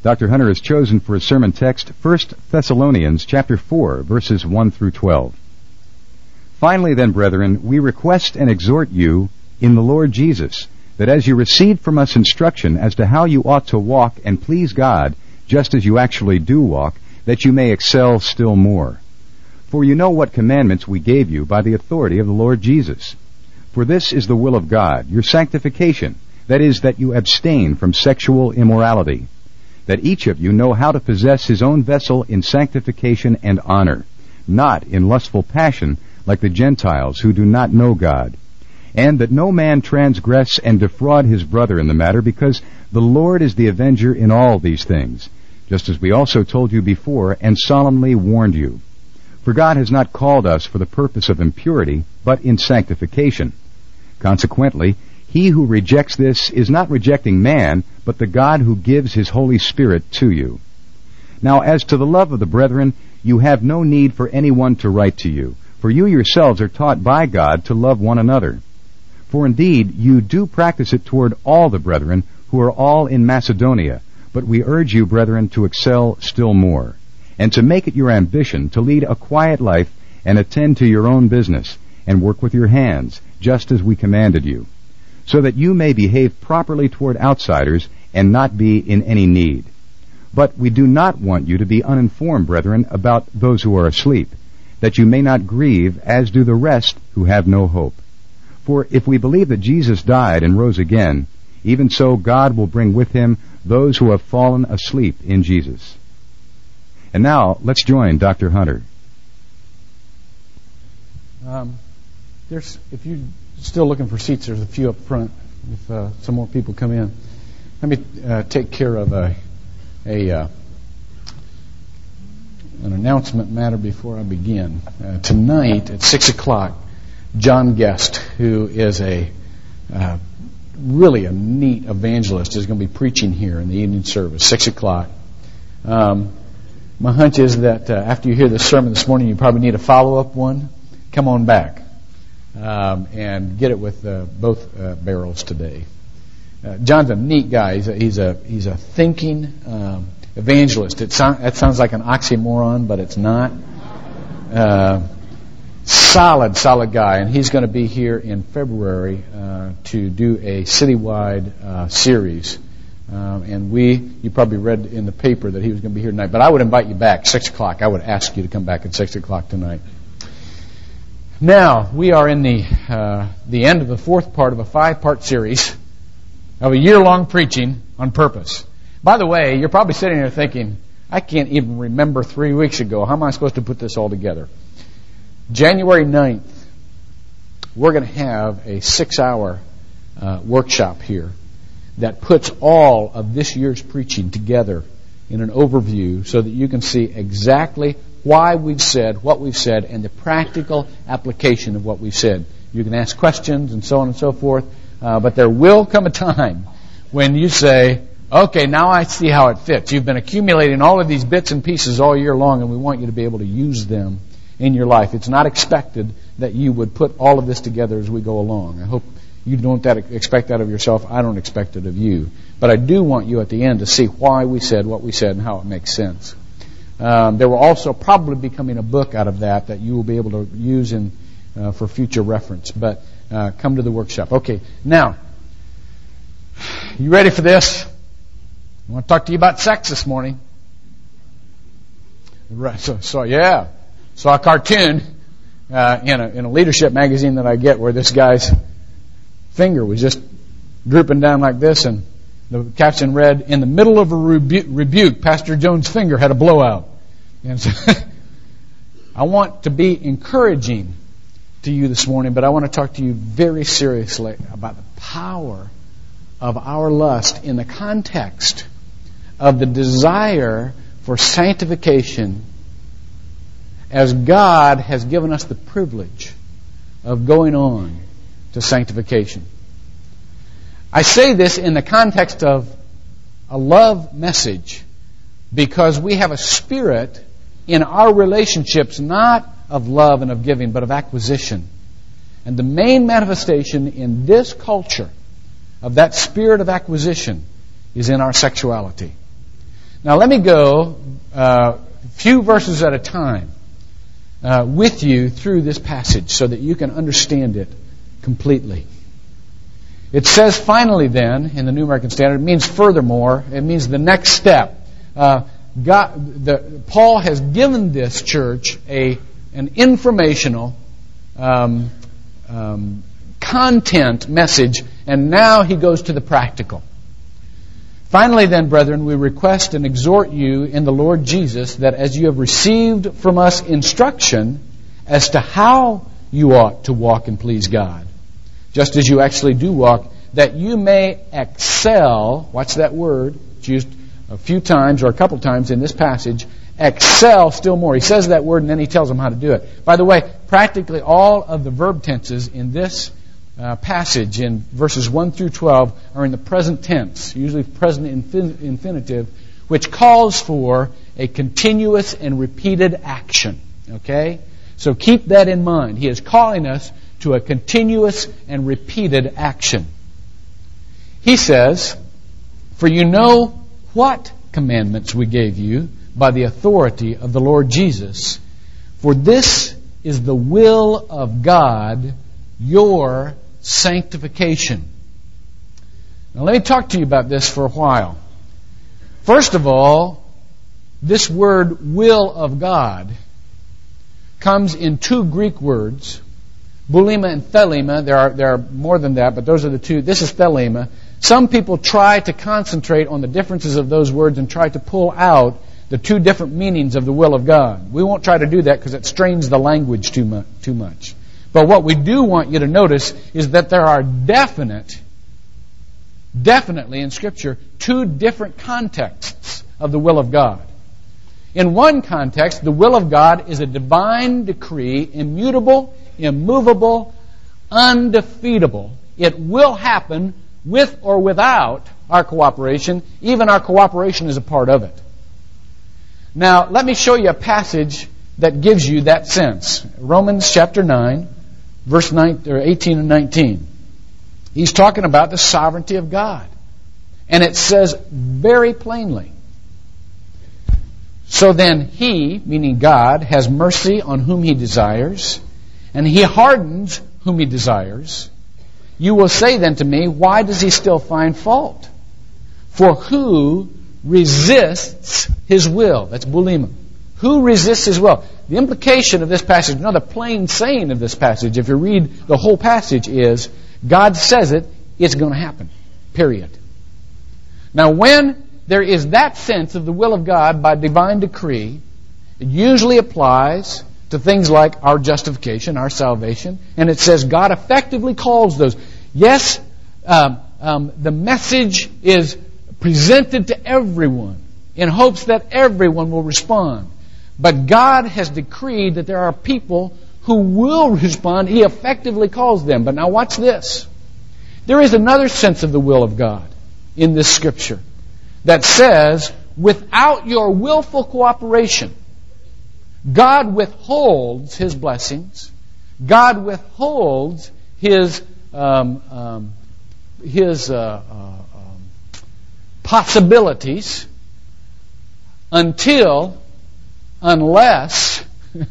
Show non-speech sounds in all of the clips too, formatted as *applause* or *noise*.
Dr. Hunter has chosen for his sermon text 1 Thessalonians chapter 4 verses 1 through 12. Finally then, brethren, we request and exhort you in the Lord Jesus that as you receive from us instruction as to how you ought to walk and please God, just as you actually do walk, that you may excel still more. For you know what commandments we gave you by the authority of the Lord Jesus. For this is the will of God, your sanctification, that is, that you abstain from sexual immorality that each of you know how to possess his own vessel in sanctification and honor, not in lustful passion like the Gentiles who do not know God, and that no man transgress and defraud his brother in the matter, because the Lord is the avenger in all these things, just as we also told you before and solemnly warned you. For God has not called us for the purpose of impurity, but in sanctification. Consequently, he who rejects this is not rejecting man, but the God who gives his Holy Spirit to you. Now as to the love of the brethren, you have no need for anyone to write to you, for you yourselves are taught by God to love one another. For indeed, you do practice it toward all the brethren who are all in Macedonia, but we urge you, brethren, to excel still more, and to make it your ambition to lead a quiet life and attend to your own business, and work with your hands, just as we commanded you so that you may behave properly toward outsiders and not be in any need. But we do not want you to be uninformed, brethren, about those who are asleep, that you may not grieve as do the rest who have no hope. For if we believe that Jesus died and rose again, even so God will bring with him those who have fallen asleep in Jesus. And now let's join Dr. Hunter. Um, there's, if you still looking for seats. There's a few up front if uh, some more people come in. Let me uh, take care of a, a uh, an announcement matter before I begin. Uh, tonight at six o'clock, John Guest, who is a uh, really a neat evangelist, is going to be preaching here in the evening service, six o'clock. Um, my hunch is that uh, after you hear the sermon this morning, you probably need a follow up one. Come on back um, and get it with uh, both uh, barrels today. Uh, John's a neat guy. He's a he's a, he's a thinking um, evangelist. It so, that sounds like an oxymoron, but it's not. Uh, solid, solid guy, and he's going to be here in February uh, to do a citywide uh, series. Um, and we, you probably read in the paper that he was going to be here tonight. But I would invite you back six o'clock. I would ask you to come back at six o'clock tonight. Now, we are in the, uh, the end of the fourth part of a five part series of a year long preaching on purpose. By the way, you're probably sitting here thinking, I can't even remember three weeks ago. How am I supposed to put this all together? January 9th, we're going to have a six hour uh, workshop here that puts all of this year's preaching together in an overview so that you can see exactly why we've said what we've said and the practical application of what we've said. You can ask questions and so on and so forth, uh, but there will come a time when you say, okay, now I see how it fits. You've been accumulating all of these bits and pieces all year long, and we want you to be able to use them in your life. It's not expected that you would put all of this together as we go along. I hope you don't that expect that of yourself. I don't expect it of you. But I do want you at the end to see why we said what we said and how it makes sense. Um, there will also probably be coming a book out of that that you will be able to use in uh, for future reference. But uh, come to the workshop. Okay, now you ready for this? I want to talk to you about sex this morning. Right, So, so yeah, saw a cartoon uh, in a in a leadership magazine that I get where this guy's finger was just drooping down like this and the caption read, In the middle of a rebu- rebuke, Pastor Jones' finger had a blowout. And *laughs* so I want to be encouraging to you this morning, but I want to talk to you very seriously about the power of our lust in the context of the desire for sanctification as God has given us the privilege of going on to sanctification. I say this in the context of a love message because we have a spirit in our relationships not of love and of giving, but of acquisition. And the main manifestation in this culture of that spirit of acquisition is in our sexuality. Now let me go a uh, few verses at a time uh, with you through this passage so that you can understand it completely. It says finally then in the New American Standard, it means furthermore, it means the next step. Uh, The, Paul has given this church a, an informational um, um, content message, and now he goes to the practical. Finally, then, brethren, we request and exhort you in the Lord Jesus that as you have received from us instruction as to how you ought to walk and please God, just as you actually do walk, that you may excel, watch that word, it's used a few times or a couple times in this passage, excel still more. He says that word and then he tells them how to do it. By the way, practically all of the verb tenses in this uh, passage in verses 1 through 12 are in the present tense, usually present infin- infinitive, which calls for a continuous and repeated action. Okay? So keep that in mind. He is calling us to a continuous and repeated action. He says, For you know what commandments we gave you by the authority of the Lord Jesus. For this is the will of God, your sanctification. Now, let me talk to you about this for a while. First of all, this word will of God comes in two Greek words, boulema and thelema. There are, there are more than that, but those are the two. This is thelema. Some people try to concentrate on the differences of those words and try to pull out the two different meanings of the will of God. We won't try to do that because it strains the language too much. Too much. But what we do want you to notice is that there are definite, definitely in Scripture, two different contexts of the will of God. In one context, the will of God is a divine decree, immutable, immovable, undefeatable. It will happen with or without our cooperation. Even our cooperation is a part of it. Now, let me show you a passage that gives you that sense. Romans chapter 9 verse 19, or 18 and 19. He's talking about the sovereignty of God. And it says very plainly, so then he, meaning God, has mercy on whom he desires, and he hardens whom he desires. You will say then to me, why does he still find fault? For who resists his will? That's boulema. Who resists his will? The implication of this passage, another plain saying of this passage, if you read the whole passage, is God says it, it's going to happen. Period. Now, when there is that sense of the will of God by divine decree, it usually applies to things like our justification, our salvation, and it says God effectively calls those. Yes, um, um, the message is presented to everyone in hopes that everyone will respond. But God has decreed that there are people who will respond. He effectively calls them. But now watch this. There is another sense of the will of God in this scripture that says, without your willful cooperation, God withholds His blessings. God withholds His um, um, His uh, uh, um, possibilities until unless *laughs*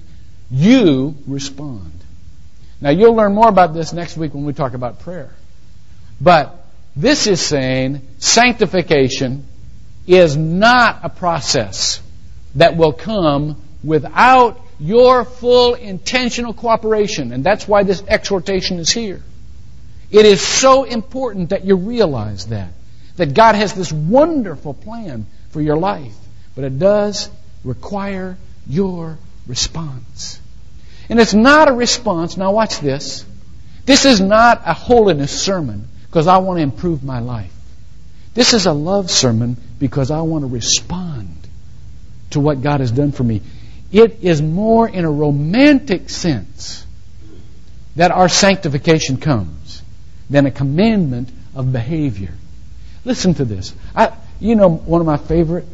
you respond. Now, you'll learn more about this next week when we talk about prayer. But this is saying sanctification is not a process that will come without your full intentional cooperation. And that's why this exhortation is here. It is so important that you realize that. That God has this wonderful plan for your life. But it does require your response. And it's not a response. Now watch this. This is not a holiness sermon because I want to improve my life. This is a love sermon because I want to respond to what God has done for me. It is more in a romantic sense that our sanctification comes than a commandment of behavior. Listen to this. I, you know, one of my favorite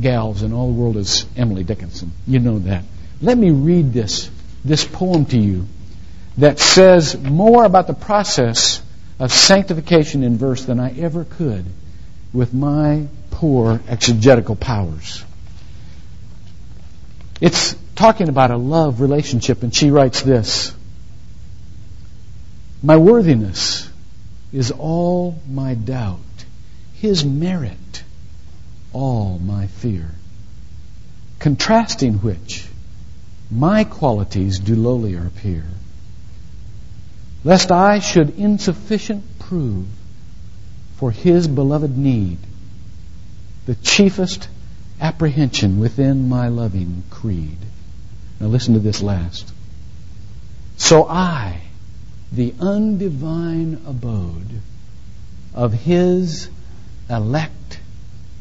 gals in all the world is Emily Dickinson. You know that. Let me read this, this poem to you that says more about the process of sanctification in verse than I ever could with my poor exegetical powers. It's talking about a love relationship, and she writes this. My worthiness is all my doubt, His merit, all my fear. Contrasting which, my qualities do lowlier appear, lest I should insufficient prove for His beloved need, the chiefest apprehension within my loving creed. Now listen to this last. So I, the undivine abode of his elect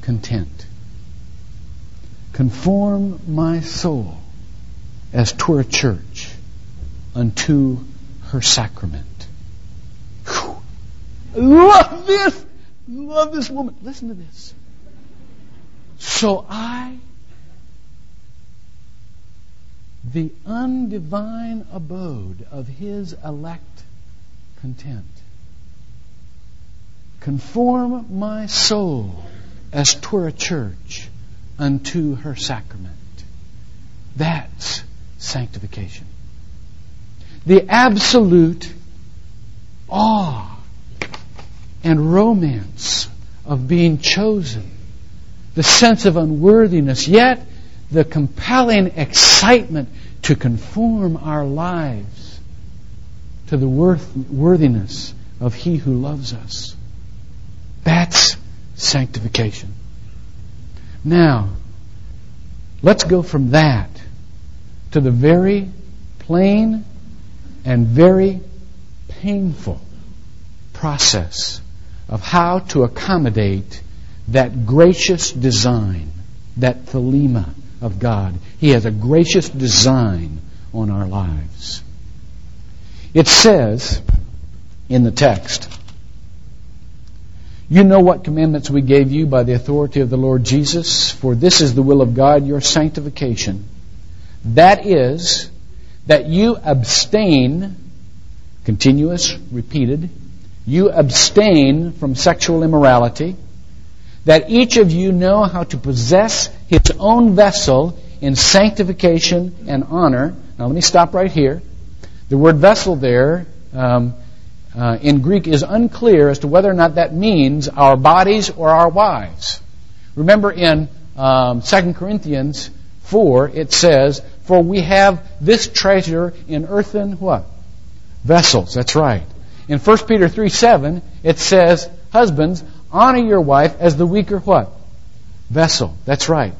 content, conform my soul as twere a church unto her sacrament. Whew. Love this! Love this woman. Listen to this. So I, the undivine abode of his elect content, conform my soul as twere a church unto her sacrament. That's sanctification. The absolute awe and romance of being chosen the sense of unworthiness, yet the compelling excitement to conform our lives to the worth, worthiness of He who loves us. That's sanctification. Now, let's go from that to the very plain and very painful process of how to accommodate that gracious design, that thelema of God. He has a gracious design on our lives. It says in the text, You know what commandments we gave you by the authority of the Lord Jesus, for this is the will of God, your sanctification. That is, that you abstain, continuous, repeated, you abstain from sexual immorality that each of you know how to possess his own vessel in sanctification and honor. Now, let me stop right here. The word vessel there um, uh, in Greek is unclear as to whether or not that means our bodies or our wives. Remember in um, 2 Corinthians 4, it says, For we have this treasure in earthen what? Vessels. That's right. In 1 Peter 3 7, it says, Husbands, honor your wife as the weaker what? Vessel. That's right.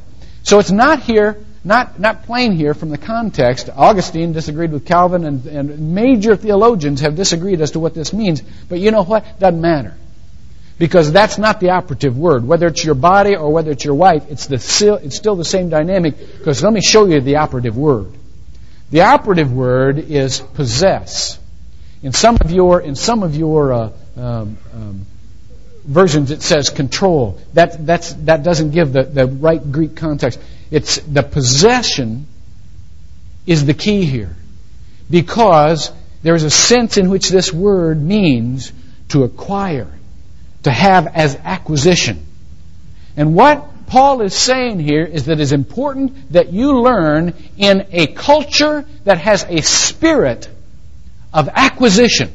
So it's not here, not, not plain here from the context. Augustine disagreed with Calvin, and, and major theologians have disagreed as to what this means. But you know what? Doesn't matter. Because that's not the operative word. Whether it's your body or whether it's your wife, it's, the, it's still the same dynamic. Because let me show you the operative word. The operative word is possess. In some of your, in some of your uh, um, um, versions it says control. That, that's, that doesn't give the, the right Greek context. It's the possession is the key here. Because there is a sense in which this word means to acquire, to have as acquisition. And what Paul is saying here is that it's important that you learn in a culture that has a spirit of acquisition,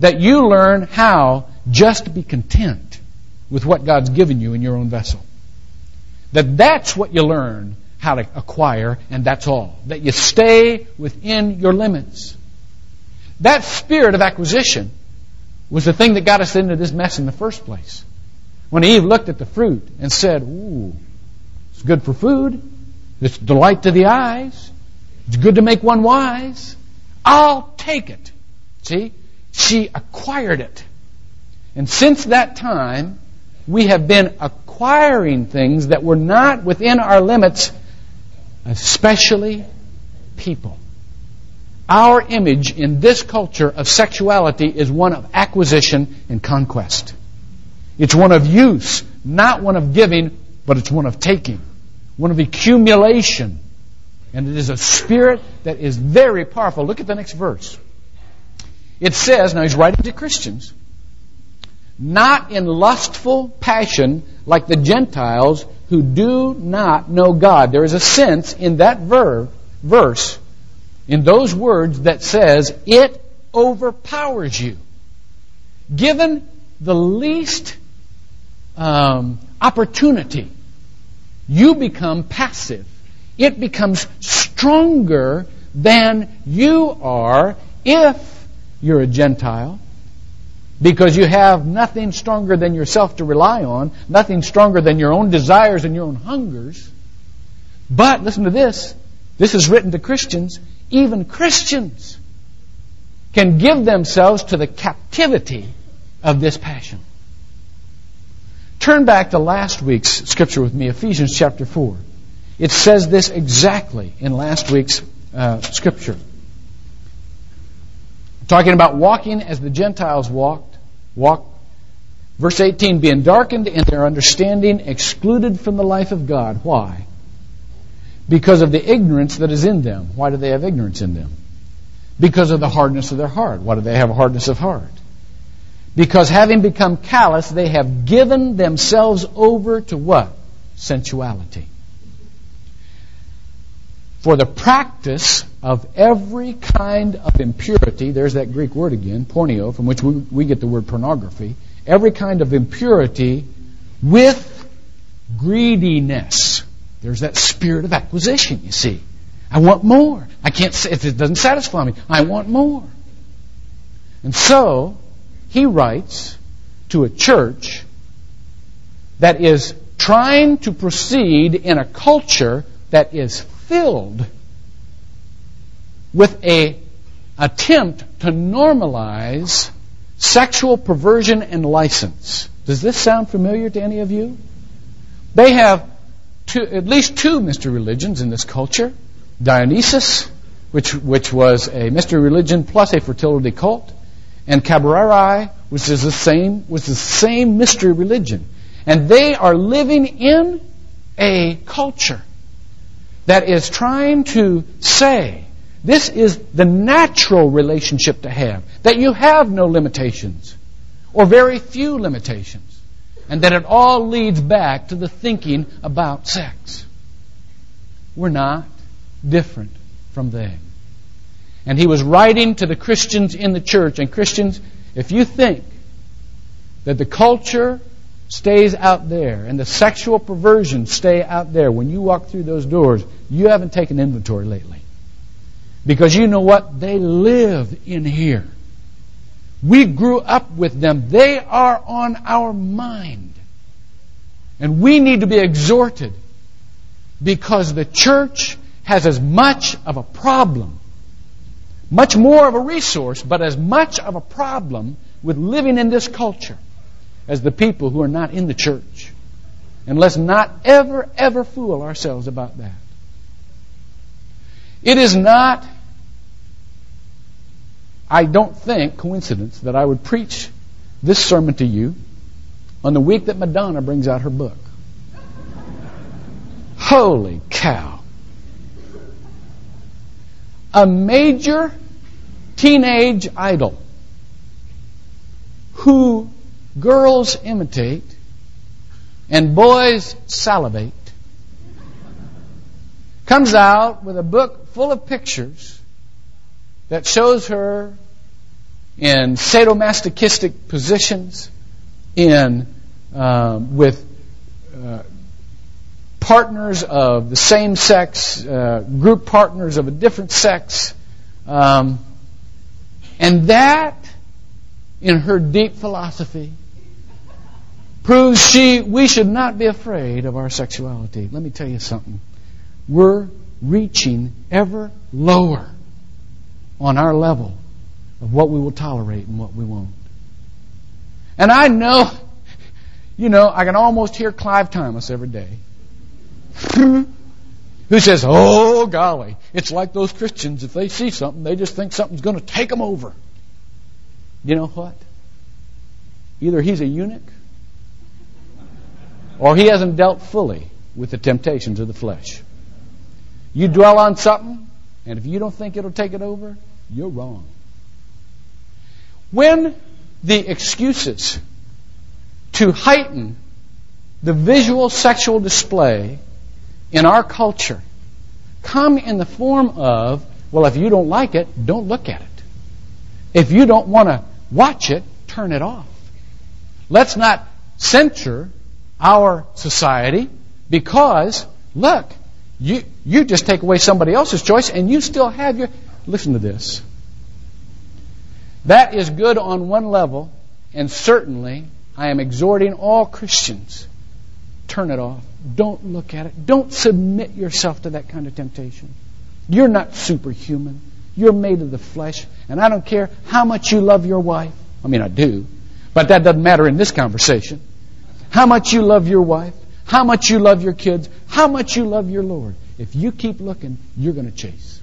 that you learn how just be content with what God's given you in your own vessel. That that's what you learn how to acquire, and that's all. That you stay within your limits. That spirit of acquisition was the thing that got us into this mess in the first place. When Eve looked at the fruit and said, Ooh, it's good for food, it's delight to the eyes, it's good to make one wise, I'll take it. See? She acquired it. And since that time, we have been acquiring things that were not within our limits, especially people. Our image in this culture of sexuality is one of acquisition and conquest. It's one of use, not one of giving, but it's one of taking, one of accumulation. And it is a spirit that is very powerful. Look at the next verse. It says, now he's writing to Christians, not in lustful passion like the Gentiles who do not know God. There is a sense in that verb, verse, in those words that says, it overpowers you. Given the least um, opportunity, you become passive. It becomes stronger than you are if you're a Gentile because you have nothing stronger than yourself to rely on, nothing stronger than your own desires and your own hungers. But listen to this. This is written to Christians. Even Christians can give themselves to the captivity of this passion. Turn back to last week's scripture with me, Ephesians chapter 4. It says this exactly in last week's uh, scripture. Talking about walking as the Gentiles walked. Walk. Verse 18, being darkened in their understanding, excluded from the life of God. Why? Because of the ignorance that is in them. Why do they have ignorance in them? Because of the hardness of their heart. Why do they have a hardness of heart? Because having become callous, they have given themselves over to what? Sensuality. For the practice of every kind of impurity, there's that Greek word again, porneo, from which we, we get the word pornography, every kind of impurity with greediness. There's that spirit of acquisition, you see. I want more. I can't, if it doesn't satisfy me, I want more. And so, he writes to a church that is trying to proceed in a culture that is filled with a attempt to normalize sexual perversion and license. Does this sound familiar to any of you? They have two, at least two mystery religions in this culture. Dionysus, which, which was a mystery religion plus a fertility cult, and Cabiri, which is the same, was the same mystery religion. And they are living in a culture that is trying to say this is the natural relationship to have, that you have no limitations, or very few limitations, and that it all leads back to the thinking about sex. We're not different from them. And he was writing to the Christians in the church. And Christians, if you think that the culture stays out there and the sexual perversion stay out there when you walk through those doors, you haven't taken inventory lately. Because you know what? They live in here. We grew up with them. They are on our mind. And we need to be exhorted because the church has as much of a problem much more of a resource, but as much of a problem with living in this culture as the people who are not in the church. And let's not ever, ever fool ourselves about that. It is not, I don't think, coincidence that I would preach this sermon to you on the week that Madonna brings out her book. Holy cow a major teenage idol who girls imitate and boys salivate comes out with a book full of pictures that shows her in sadomasochistic positions in um, with uh, partners of the same sex, uh, group partners of a different sex. Um, and that, in her deep philosophy, proves she we should not be afraid of our sexuality. Let me tell you something. We're reaching ever lower on our level of what we will tolerate and what we won't. And I know, you know, I can almost hear Clive Thomas every day *laughs* who says, Oh, golly, it's like those Christians. If they see something, they just think something's going to take them over. You know what? Either he's a eunuch or he hasn't dealt fully with the temptations of the flesh. You dwell on something, and if you don't think it'll take it over, you're wrong. When the excuses to heighten the visual sexual display in our culture come in the form of, well, if you don't like it, don't look at it. If you don't want to watch it, turn it off. Let's not censure our society because, look, you, you just take away somebody else's choice and you still have your. Listen to this. That is good on one level, and certainly I am exhorting all Christians turn it off. Don't look at it. Don't submit yourself to that kind of temptation. You're not superhuman. You're made of the flesh, and I don't care how much you love your wife. I mean, I do, but that doesn't matter in this conversation. How much you love your wife, how much you love your kids, how much you love your Lord. If you keep looking, you're going to chase.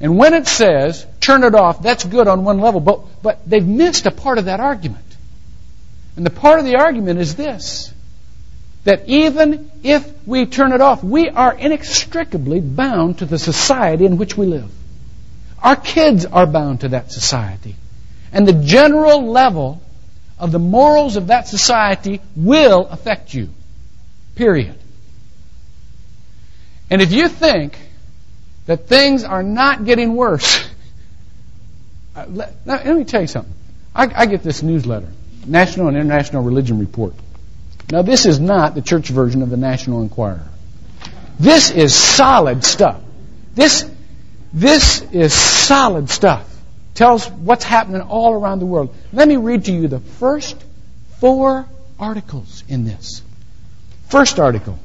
And when it says, turn it off, that's good on one level, but, but they've missed a part of that argument. And the part of the argument is this that even if we turn it off, we are inextricably bound to the society in which we live. Our kids are bound to that society. And the general level of the morals of that society will affect you. Period. And if you think that things are not getting worse, *laughs* uh, let, let, me tell you something. I, I get this newsletter, National and International Religion Report. Now, this is not the church version of the National Enquirer. This is solid stuff. This, this is solid stuff. Tells what's happening all around the world. Let me read to you the first four articles in this. First article.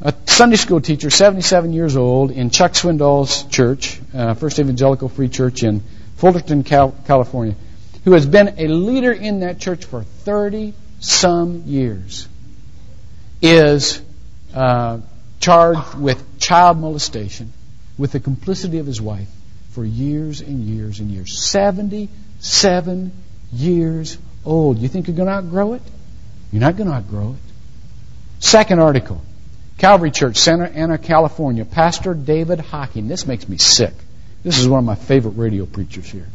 A Sunday school teacher, 77 years old, in Chuck Swindoll's church, uh, First Evangelical Free Church in Fullerton, Cal- California, who has been a leader in that church for 30 some years, is uh, charged with child molestation with the complicity of his wife for years and years and years. 77 years old. You think you're going to outgrow it? You're not going to outgrow it. Second article Calvary Church, Santa Ana, California. Pastor David Hocking. This makes me sick. This is one of my favorite radio preachers here.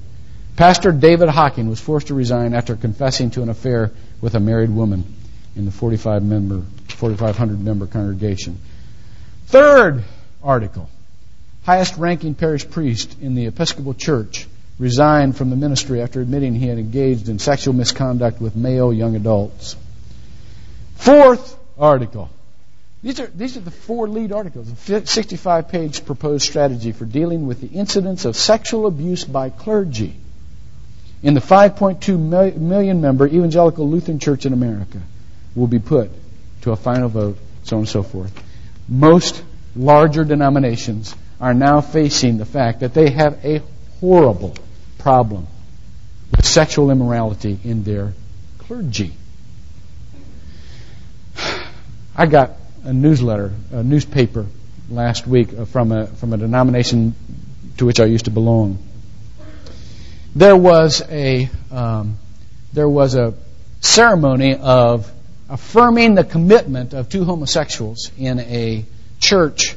Pastor David Hocking was forced to resign after confessing to an affair with a married woman in the 45 member, 4,500 member congregation. Third article highest ranking parish priest in the Episcopal Church resigned from the ministry after admitting he had engaged in sexual misconduct with male young adults. Fourth article. These are, these are the four lead articles. A 65 page proposed strategy for dealing with the incidents of sexual abuse by clergy in the 5.2 million member Evangelical Lutheran Church in America will be put to a final vote, so on and so forth. Most larger denominations are now facing the fact that they have a horrible problem with sexual immorality in their clergy. *sighs* I got a newsletter, a newspaper last week from a, from a denomination to which I used to belong there was a um, there was a ceremony of affirming the commitment of two homosexuals in a church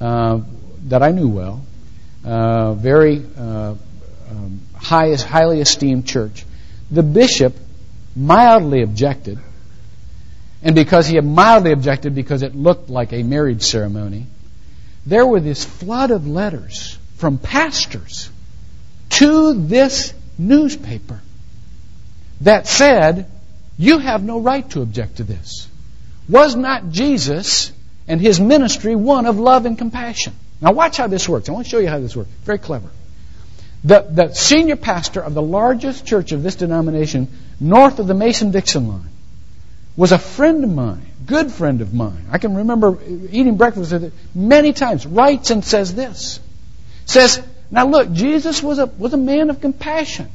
uh, that I knew well, uh, very uh, um, high, highly esteemed church. The bishop mildly objected, and because he had mildly objected because it looked like a marriage ceremony, there were this flood of letters from pastors to this newspaper that said, You have no right to object to this. Was not Jesus and his ministry one of love and compassion? Now, watch how this works. I want to show you how this works. Very clever. The, the senior pastor of the largest church of this denomination, north of the Mason Dixon line, was a friend of mine, good friend of mine. I can remember eating breakfast with him many times. Writes and says this. Says, now look, Jesus was a, was a man of compassion.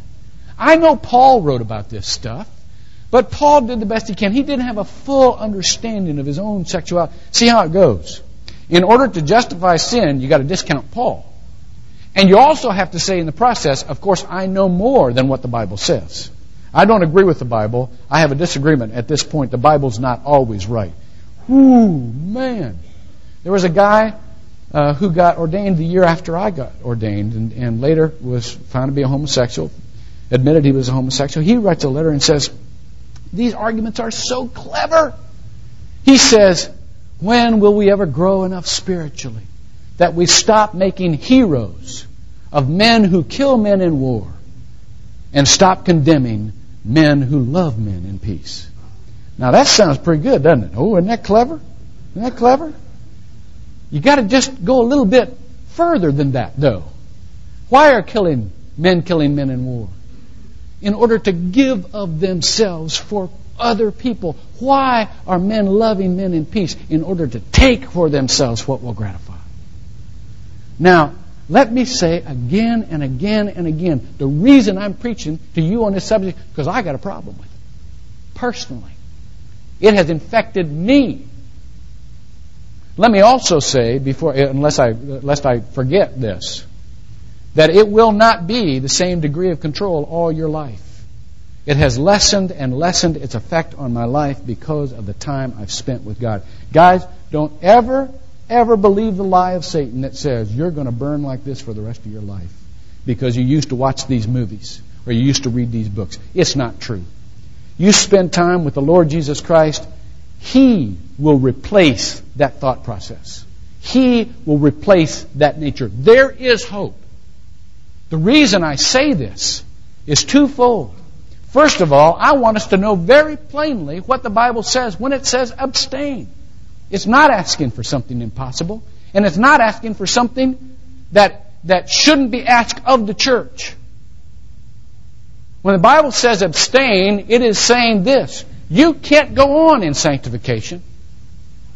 I know Paul wrote about this stuff, but Paul did the best he can. He didn't have a full understanding of his own sexuality. See how it goes. In order to justify sin, you got to discount Paul. And you also have to say in the process, of course, I know more than what the Bible says. I don't agree with the Bible. I have a disagreement at this point. The Bible's not always right. Ooh, man. There was a guy uh, who got ordained the year after I got ordained, and, and later was found to be a homosexual, admitted he was a homosexual. He writes a letter and says, these arguments are so clever. He says, when will we ever grow enough spiritually that we stop making heroes of men who kill men in war and stop condemning men who love men in peace? Now that sounds pretty good, doesn't it? Oh, isn't that clever? Isn't that clever? You got to just go a little bit further than that, though. Why are killing men killing men in war? In order to give of themselves for other people. Why are men loving men in peace? In order to take for themselves what will gratify. Now, let me say again and again and again the reason I'm preaching to you on this subject because I got a problem with it personally. It has infected me. Let me also say before, unless I, lest I forget this, that it will not be the same degree of control all your life. It has lessened and lessened its effect on my life because of the time I've spent with God. Guys, don't ever, ever believe the lie of Satan that says you're going to burn like this for the rest of your life because you used to watch these movies or you used to read these books. It's not true. You spend time with the Lord Jesus Christ, He will replace that thought process. He will replace that nature. There is hope. The reason I say this is twofold. First of all, I want us to know very plainly what the Bible says when it says abstain. It's not asking for something impossible, and it's not asking for something that, that shouldn't be asked of the church. When the Bible says abstain, it is saying this. You can't go on in sanctification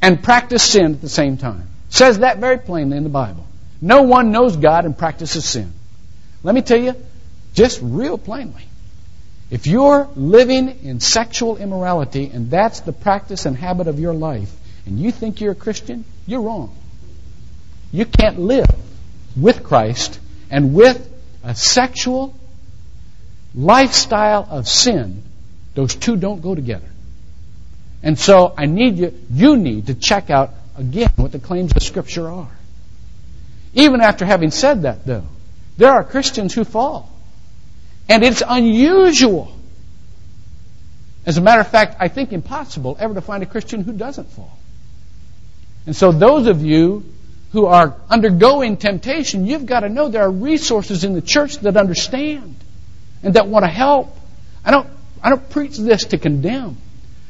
and practice sin at the same time. It says that very plainly in the Bible. No one knows God and practices sin. Let me tell you, just real plainly. If you're living in sexual immorality and that's the practice and habit of your life, and you think you're a Christian, you're wrong. You can't live with Christ and with a sexual lifestyle of sin. Those two don't go together. And so I need you, you need to check out again what the claims of Scripture are. Even after having said that, though, there are Christians who fall. And it's unusual. As a matter of fact, I think impossible ever to find a Christian who doesn't fall. And so those of you who are undergoing temptation, you've got to know there are resources in the church that understand and that want to help. I don't, I don't preach this to condemn.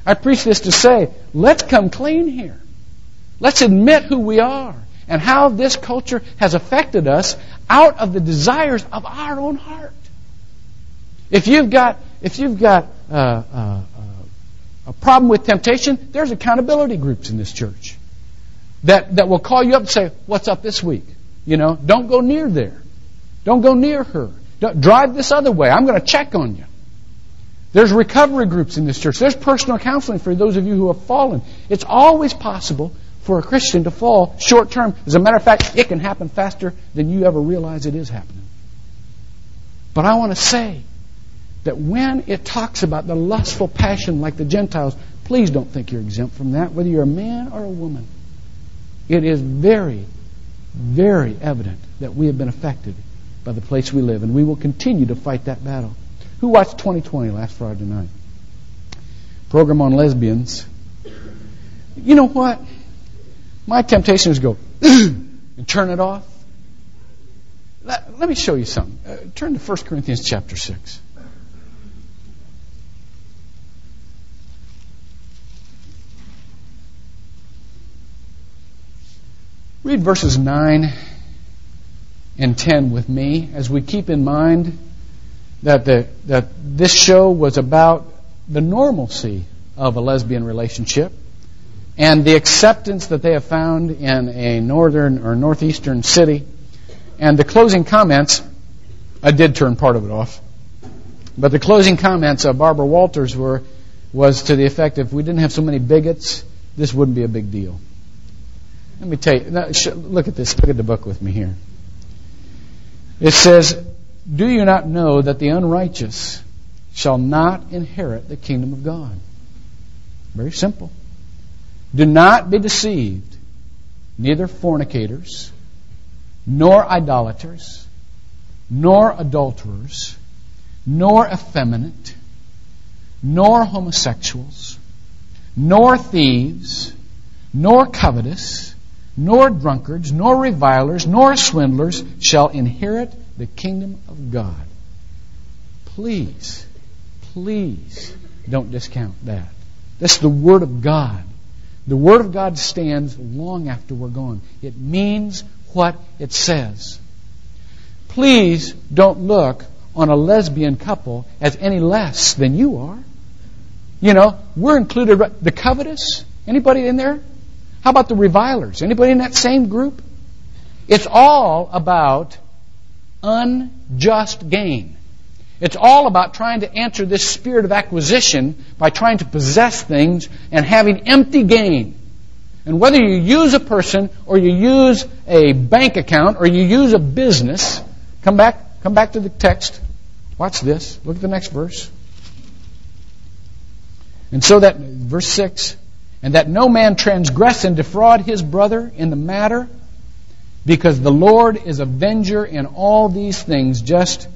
I preach this to say, let's come clean here. Let's admit who we are and how this culture has affected us out of the desires of our own heart. If you've got, if you've got uh, uh, uh, a problem with temptation, there's accountability groups in this church that, that will call you up and say, What's up this week? You know, don't go near there. Don't go near her. Don't, drive this other way. I'm going to check on you. There's recovery groups in this church. There's personal counseling for those of you who have fallen. It's always possible for a Christian to fall short term. As a matter of fact, it can happen faster than you ever realize it is happening. But I want to say that when it talks about the lustful passion like the Gentiles, please don't think you're exempt from that, whether you're a man or a woman. It is very, very evident that we have been affected by the place we live, and we will continue to fight that battle. Who watched 2020 last Friday night? Program on lesbians. You know what? My temptation is to go *clears throat* and turn it off. Let, let me show you something. Uh, turn to 1 Corinthians chapter 6. Read verses 9 and 10 with me as we keep in mind that, the, that this show was about the normalcy of a lesbian relationship and the acceptance that they have found in a northern or northeastern city. And the closing comments, I did turn part of it off, but the closing comments of Barbara Walters were was to the effect if we didn't have so many bigots, this wouldn't be a big deal. Let me tell you, look at this. Look at the book with me here. It says, Do you not know that the unrighteous shall not inherit the kingdom of God? Very simple. Do not be deceived, neither fornicators, nor idolaters, nor adulterers, nor effeminate, nor homosexuals, nor thieves, nor covetous, nor drunkards, nor revilers, nor swindlers shall inherit the kingdom of God. Please, please don't discount that. That's the Word of God. The Word of God stands long after we're gone. It means what it says. Please don't look on a lesbian couple as any less than you are. You know, we're included. The covetous? Anybody in there? How about the revilers? Anybody in that same group? It's all about unjust gain. It's all about trying to answer this spirit of acquisition by trying to possess things and having empty gain. And whether you use a person or you use a bank account or you use a business, come back, come back to the text. Watch this. Look at the next verse. And so that, verse 6, and that no man transgress and defraud his brother in the matter, because the Lord is avenger in all these things, just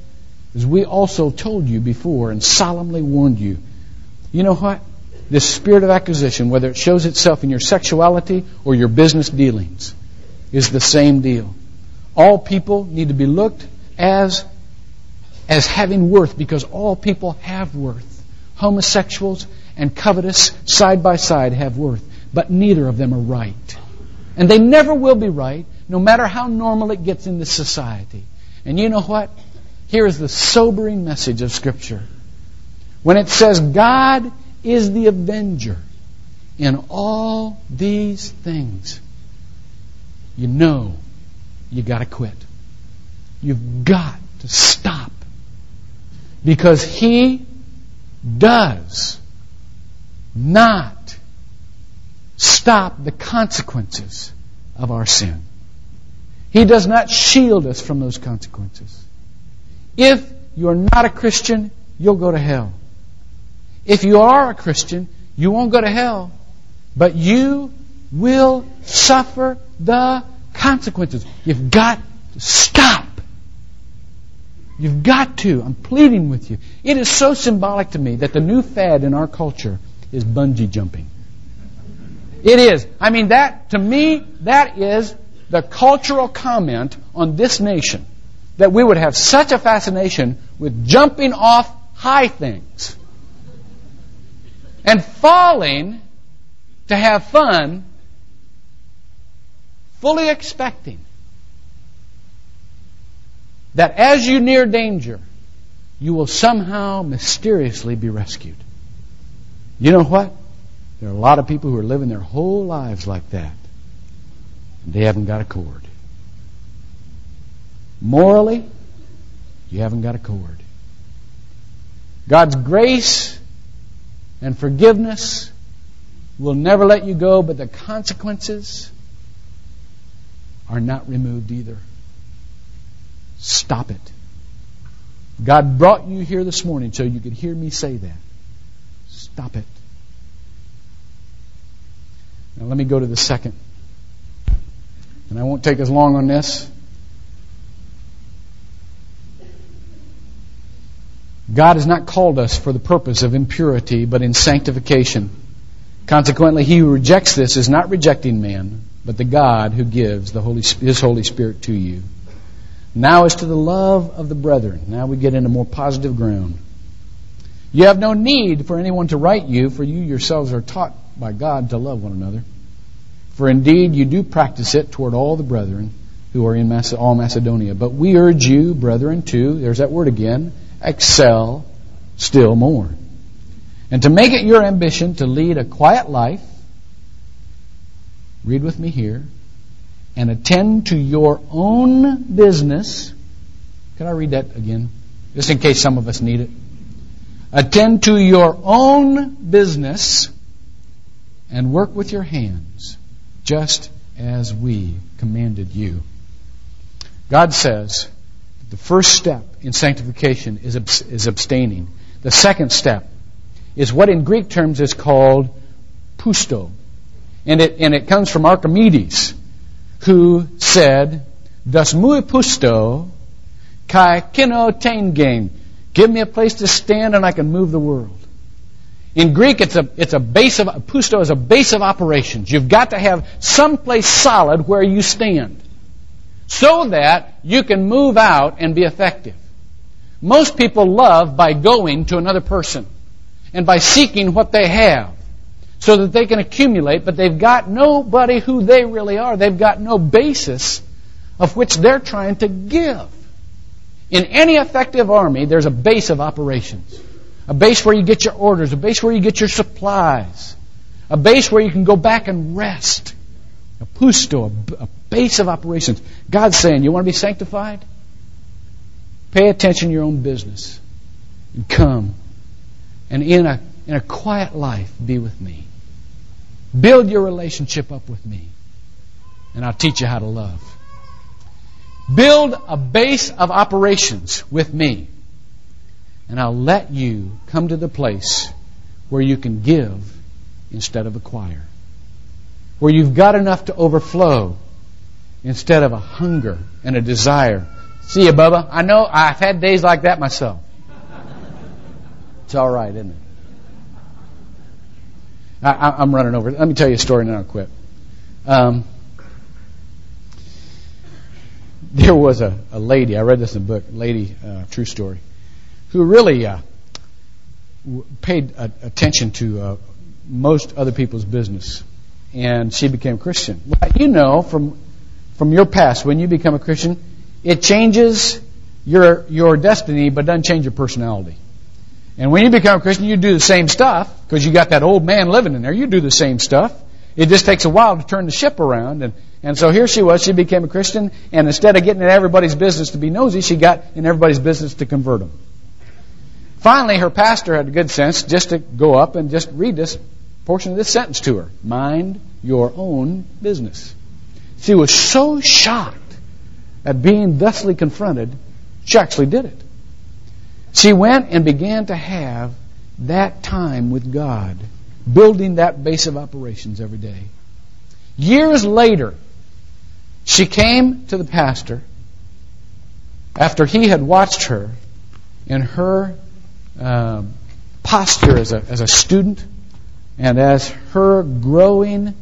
as we also told you before and solemnly warned you. You know what? This spirit of acquisition, whether it shows itself in your sexuality or your business dealings, is the same deal. All people need to be looked as as having worth because all people have worth. Homosexuals and covetous side by side have worth, but neither of them are right. And they never will be right, no matter how normal it gets in this society. And you know what? Here is the sobering message of Scripture. When it says God is the avenger in all these things, you know you got to quit. You've got to stop. Because He does not stop the consequences of our sin. He does not shield us from those consequences. If you're not a Christian, you'll go to hell. If you are a Christian, you won't go to hell, but you will suffer the consequences. You've got to stop. You've got to. I'm pleading with you. It is so symbolic to me that the new fad in our culture is bungee jumping. It is. I mean, that, to me, that is the cultural comment on this nation. That we would have such a fascination with jumping off high things and falling to have fun, fully expecting that as you near danger, you will somehow mysteriously be rescued. You know what? There are a lot of people who are living their whole lives like that. They haven't got a cord. Morally, you haven't got a cord. God's grace and forgiveness will never let you go, but the consequences are not removed either. Stop it. God brought you here this morning so you could hear me say that. Stop it. Now let me go to the second. And I won't take as long on this. God has not called us for the purpose of impurity, but in sanctification. Consequently, he who rejects this is not rejecting man, but the God who gives the Holy, His Holy Spirit to you. Now, as to the love of the brethren, now we get into more positive ground. You have no need for anyone to write you, for you yourselves are taught by God to love one another. For indeed you do practice it toward all the brethren who are in all Macedonia. But we urge you, brethren, to, there's that word again, excel still more. And to make it your ambition to lead a quiet life, read with me here, and attend to your own business. Can I read that again? Just in case some of us need it. Attend to your own business and work with your hands, just as we commanded you. God says the first step in sanctification is, is abstaining. The second step is what in Greek terms is called pusto. And it, and it comes from Archimedes who said, Das muy pusto kai kino tengen. Give me a place to stand and I can move the world. In Greek, it's a, it's a base of, pusto is a base of operations. You've got to have some place solid where you stand so that you can move out and be effective. Most people love by going to another person and by seeking what they have so that they can accumulate, but they've got nobody who they really are. They've got no basis of which they're trying to give. In any effective army, there's a base of operations. A base where you get your orders, a base where you get your supplies, a base where you can go back and rest. A pusto, a, base of operations. God's saying, you want to be sanctified? Pay attention to your own business. And come. And in a, in a quiet life, be with me. Build your relationship up with me. And I'll teach you how to love. Build a base of operations with me. And I'll let you come to the place where you can give instead of acquire. Where you've got enough to overflow instead of a hunger and a desire. See you, Bubba. I know I've had days like that myself. It's all right, isn't it? I, am running over. Let me tell you a story and then I'll quit. Um, there was a, a lady, I read this in a book, lady, uh, true story, who really uh, paid attention to uh, most other people's business. And she became Christian. Well, you know from, from your past, when you become a Christian, it changes your, your destiny but doesn't change your personality. And when you become a Christian, you do the same stuff because you got that old man living in there. You do the same stuff. It just takes a while to turn the ship around. And, and so here she was. She became a Christian. And instead of getting in everybody's business to be nosy, she got in everybody's business to convert them. Finally, her pastor had a good sense just to go up and just read this portion of this sentence to her. Mind your own business. She was so shocked at being thusly confronted, she actually did it. She went and began to have that time with God, building that base of operations every day. Years later, she came to the pastor after he had watched her in her uh, posture as a, as a student and as her growing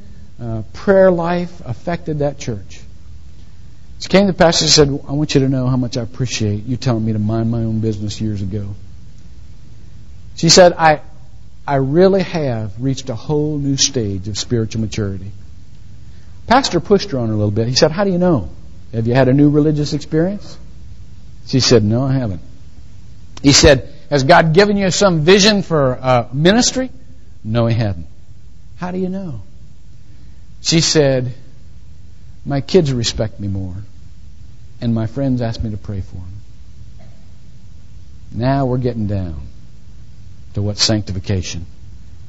uh, prayer life affected that church. She came to the pastor and said, I want you to know how much I appreciate you telling me to mind my own business years ago. She said, I, I really have reached a whole new stage of spiritual maturity. Pastor pushed her on her a little bit. He said, How do you know? Have you had a new religious experience? She said, No, I haven't. He said, Has God given you some vision for uh, ministry? No, He hadn't. How do you know? She said, My kids respect me more and my friends ask me to pray for them. Now we're getting down to what sanctification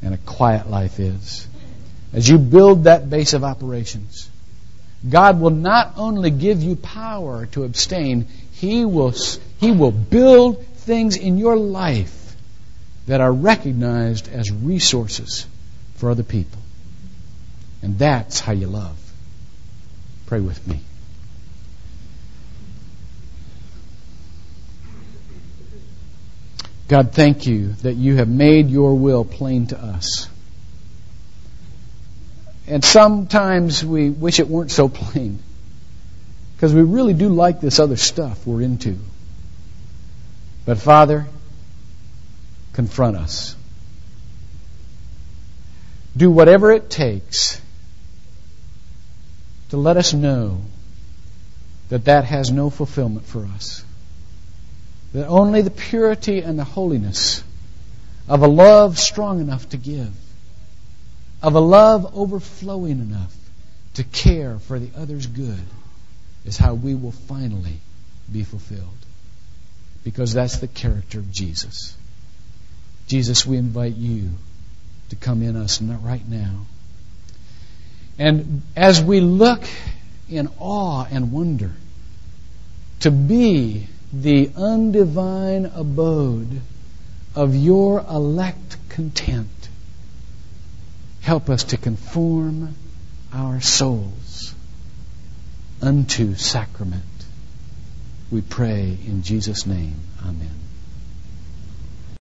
and a quiet life is. As you build that base of operations, God will not only give you power to abstain, He will, he will build things in your life that are recognized as resources for other people. And that's how you love. Pray with me. God, thank you that you have made your will plain to us. And sometimes we wish it weren't so plain. Because we really do like this other stuff we're into. But Father, confront us. Do whatever it takes to let us know that that has no fulfillment for us that only the purity and the holiness of a love strong enough to give, of a love overflowing enough to care for the other's good, is how we will finally be fulfilled. Because that's the character of Jesus. Jesus, we invite you to come in us not right now. And as we look in awe and wonder to be the undivine abode of your elect content. Help us to conform our souls unto sacrament. We pray in Jesus' name. Amen.